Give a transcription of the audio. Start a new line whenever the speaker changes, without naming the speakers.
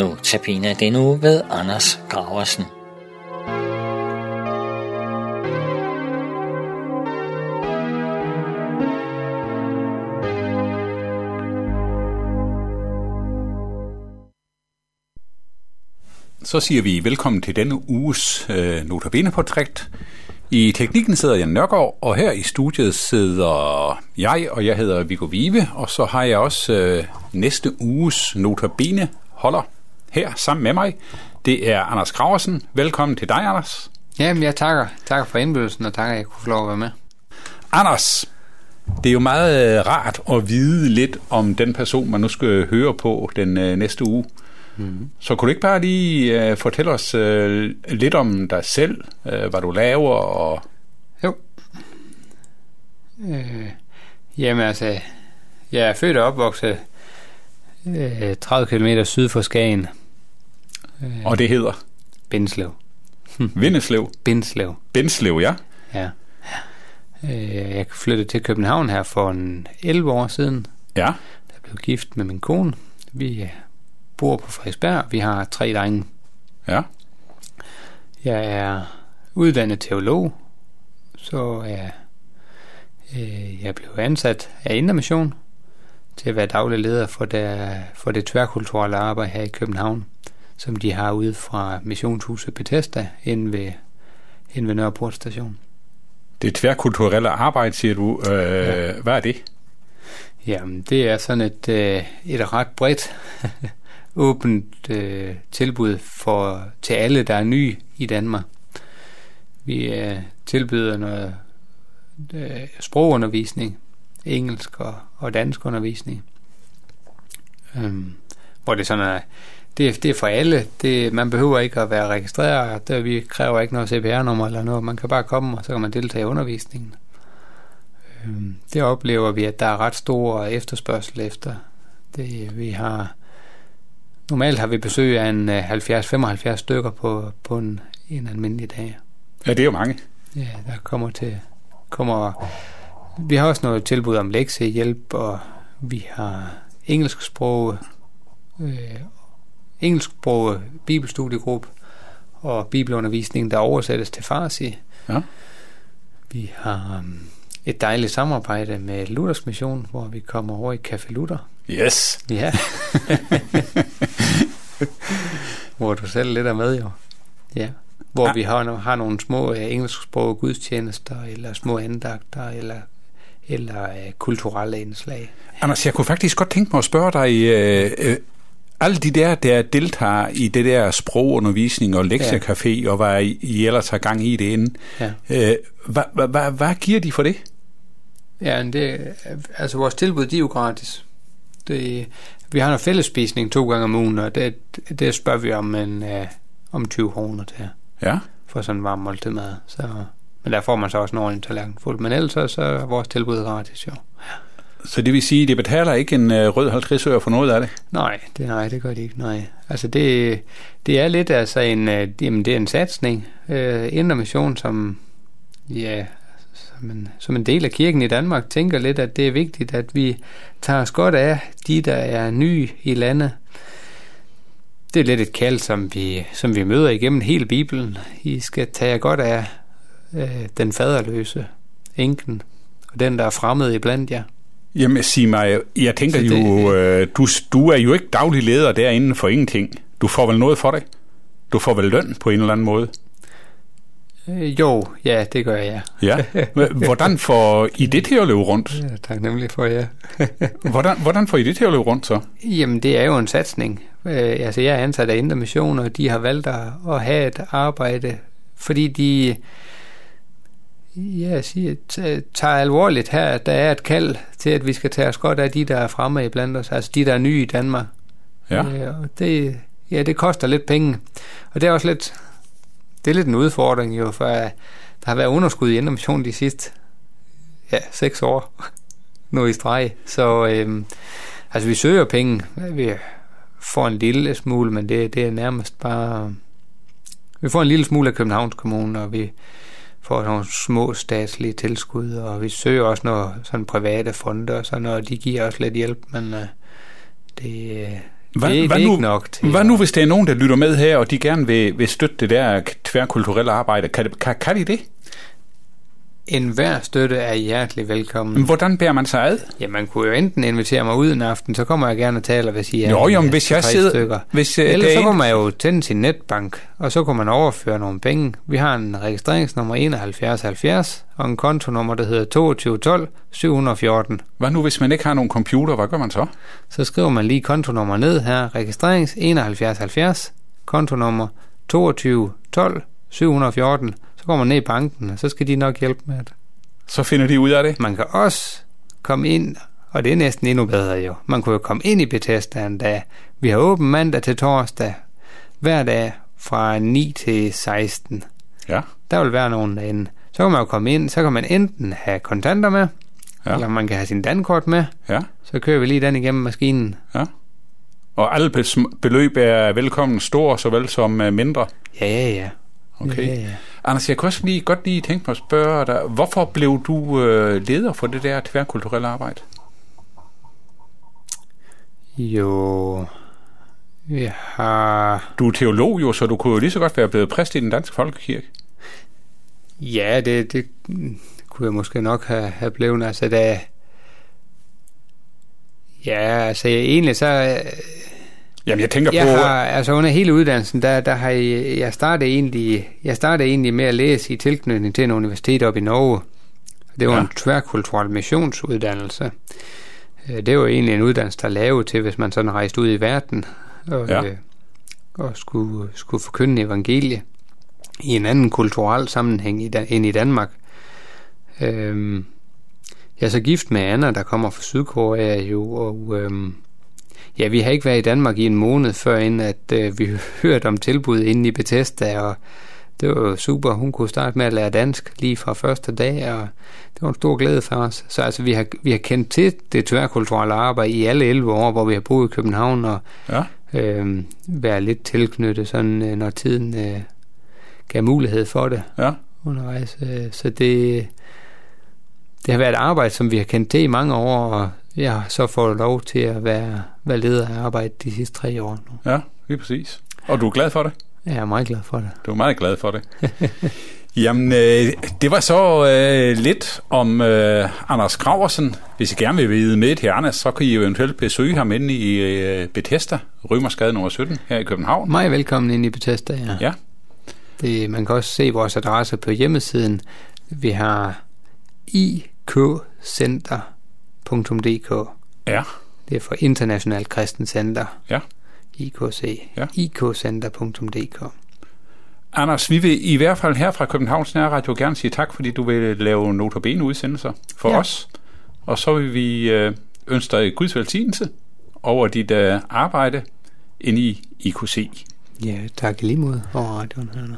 Nu tabiner den uge ved Anders Graversen.
Så siger vi velkommen til denne uges øh, Notabene-portræt. I teknikken sidder jeg Nørgaard, og her i studiet sidder jeg, og jeg hedder Viggo Vive, og så har jeg også øh, næste uges Notabene holder her sammen med mig. Det er Anders Graversen. Velkommen til dig, Anders.
Jamen, jeg takker. Takker for indbydelsen, og takker, at jeg kunne få lov at være med.
Anders, det er jo meget øh, rart at vide lidt om den person, man nu skal høre på den øh, næste uge. Mm. Så kunne du ikke bare lige uh, fortælle os uh, lidt om dig selv, uh, hvad du laver? Og...
Jo. Øh, jamen altså, jeg er født og opvokset øh, 30 km syd for Skagen.
Øh, og det hedder?
Bindslev.
Vindeslev?
Bindslev.
Bindslev, ja.
Ja. Øh, jeg flyttede til København her for en 11 år siden.
Ja.
Der blev gift med min kone. Vi bor på Frederiksberg. Vi har tre drenge.
Ja.
Jeg er uddannet teolog, så jeg, øh, jeg blev ansat af Indre Mission til at være daglig leder for det, for det tværkulturelle arbejde her i København, som de har ude fra missionshuset Bethesda ind ved, ind ved Nørreport station.
Det tværkulturelle arbejde, siger du. Øh, ja. Hvad er det?
Jamen, det er sådan et, øh, et ret bredt åbent øh, tilbud for til alle, der er nye i Danmark. Vi øh, tilbyder noget øh, sprogundervisning, engelsk og, og dansk undervisning. Øhm, hvor det sådan er, det, er, det er for alle. Det, man behøver ikke at være registreret. Det, vi kræver ikke noget CPR-nummer eller noget. Man kan bare komme, og så kan man deltage i undervisningen. Øhm, det oplever vi, at der er ret stor efterspørgsel efter. Det, vi har Normalt har vi besøg af en 70-75 øh, stykker på, på en, en almindelig dag.
Ja, det er jo mange.
Ja, der kommer til... Kommer, vi har også noget tilbud om lektiehjælp, og vi har engelsksprog, øh, engelsksprog bibelstudiegruppe og bibelundervisning, der oversættes til farsi.
Ja.
Vi har um, et dejligt samarbejde med Luthers Mission, hvor vi kommer over i Café Luther.
Yes.
Ja. hvor du selv lidt er med, jo. Ja. Hvor ja. vi har, har nogle små uh, engelsksprogede gudstjenester, eller små andagter, eller eller uh, kulturelle indslag.
Anders, jeg kunne faktisk godt tænke mig at spørge dig, uh, uh, alle de der, der deltager i det der sprogundervisning og lektiecafé, ja. og hvad I ellers har gang i det inden, ja. uh, hvad, hvad, hvad, hvad giver de for det?
Ja, det, altså vores tilbud, de er jo gratis. Det, vi har en fællesspisning to gange om ugen, og det, det spørger vi om, en, uh, om 20 kroner til.
Ja.
For sådan en varm måltid mad. Så, men der får man så også en ordentlig tallerken fuld. Men ellers så, så er vores tilbud gratis, jo. Ja.
Så det vil sige, at det betaler ikke en øh, rød 50 øre for noget af det?
Nej, det, nej, det gør de ikke, nej. Altså det, det er lidt altså en, uh, jamen det er en satsning. øh, Indre Mission, som, ja, som en, som en del af kirken i Danmark, tænker lidt, at det er vigtigt, at vi tager os godt af de, der er nye i landet. Det er lidt et kald, som vi, som vi møder igennem hele Bibelen. I skal tage godt af øh, den faderløse, enken, og den, der er fremmed i blandt jer.
Jamen, sig mig, jeg tænker det, jo, øh, du, du er jo ikke daglig leder derinde for ingenting. Du får vel noget for det? Du får vel løn på en eller anden måde?
Øh, jo, ja, det gør jeg.
Ja. Hvordan får I det til at løbe rundt?
Ja, tak nemlig for, ja.
hvordan, hvordan får I det til at løbe rundt så?
Jamen, det er jo en satsning. Øh, altså, jeg er ansat af Indre Mission, og de har valgt at have et arbejde, fordi de ja, siger, tager alvorligt her, at der er et kald til, at vi skal tage os godt af de, der er fremme i blandt os, altså de, der er nye i Danmark.
Ja. Øh,
det, ja, det koster lidt penge. Og det er også lidt, det er lidt en udfordring jo, for der har været underskud i Indre de sidste ja, seks år nu i streg. Så øhm, altså vi søger penge. Vi får en lille smule, men det, det er nærmest bare... Vi får en lille smule af Københavns Kommune, og vi får nogle små statslige tilskud, og vi søger også noget sådan private fonde, og så når de giver os lidt hjælp, men øh, det,
Hvad,
det,
hvad
det er
nu,
ikke nok til.
Hvad nu, hvis der er nogen, der lytter med her, og de gerne vil, vil støtte det der tværkulturelle arbejde? Kan, kan, kan de det?
En hver støtte er hjertelig velkommen.
Men hvordan bærer man sig ad?
Ja, man kunne jo enten invitere mig ud en aften, så kommer jeg gerne og taler, hvis I er
Jo, jo, men hvis jeg sidder-
Stykker.
hvis, øh,
Ellers
er
så kunne man jo tænde sin netbank, og så kunne man overføre nogle penge. Vi har en registreringsnummer 7170, og en kontonummer, der hedder 2212 714.
Hvad nu, hvis man ikke har nogen computer? Hvad gør man så?
Så skriver man lige kontonummer ned her, registrerings 7170, kontonummer 2212 714. Så går man ned i banken, og så skal de nok hjælpe med det.
Så finder de ud af det.
Man kan også komme ind, og det er næsten endnu bedre jo. Man kunne jo komme ind i Bethesda en dag. Vi har åben mandag til torsdag, hver dag fra 9 til 16.
Ja,
Der vil være nogen derinde. Så kan man jo komme ind, så kan man enten have kontanter med,
Ja.
eller man kan have sin dankort med.
ja,
Så kører vi lige den igennem maskinen.
ja. Og alle beløb er velkommen store, såvel som øh, mindre.
Ja, ja, ja.
Okay.
Ja, ja.
Anders, jeg kunne også lige, godt lige tænke mig at spørge dig, hvorfor blev du øh, leder for det der tværkulturelle arbejde?
Jo, vi har...
Du er teolog jo, så du kunne jo lige så godt være blevet præst i den danske folkekirke.
Ja, det, det kunne jeg måske nok have, have blevet. Altså, da... Ja, altså egentlig så... øh,
Jamen, jeg tænker
Jeg
på...
har, altså under hele uddannelsen, der, der har jeg, jeg startet egentlig, jeg startede egentlig med at læse i tilknytning til en universitet op i Norge. Det var
Ja.
en tværkulturel missionsuddannelse. Øh, Det var egentlig en uddannelse, der er lavet til, hvis man sådan rejste ud i verden og,
Ja.
ja. og skulle, skulle forkynde evangelie i en anden kulturel sammenhæng i, end i Danmark. Øhm, jeg er så gift med Anna, der kommer fra Sydkorea jo, og øhm, ja, vi har ikke været i Danmark i en måned, før inden at øh, vi hørte om tilbuddet inde i Bethesda, og det var super. Hun kunne starte med at lære dansk lige fra første dag, og det var en stor glæde for os. Så altså, vi har, vi har kendt til det tværkulturelle arbejde i alle 11 år, hvor vi har boet i København, og
Ja,
øh, være lidt tilknyttet, sådan, øh, når tiden øh, gav mulighed for det
ja.
undervejs. øh, Så det, det har været et arbejde, som vi har kendt til i mange år, og jeg har så fået lov til at være, være leder af arbejdet de sidste tre år nu.
Ja, lige præcis. Og du er glad for det?
Jeg er meget glad for det.
Du er meget glad for det. Jamen, øh, det var så øh, lidt om øh, Anders Graversen. Hvis I gerne vil vide med til Anders, så kan I jo eventuelt besøge ham inde i øh, Bethesda, Rymersgade nummer 17 her i København.
Meget velkommen ind i Bethesda, ja.
Ja,
Det, man kan også se vores adresse på hjemmesiden. Vi har ikcenter.dk.
ja,
Det er for International Kristen Center.
ja.
IKC.
Ja.
ikcenter.dk.
Anders, vi vil i hvert fald her fra Københavns Nærradio gerne sige tak, fordi du vil lave notabene udsendelser for
ja.
Os. Og så vil vi øh, ønske dig Guds velsignelse over dit øh, arbejde inde i IKC.
Ja, tak i lige måde over radioen her nu.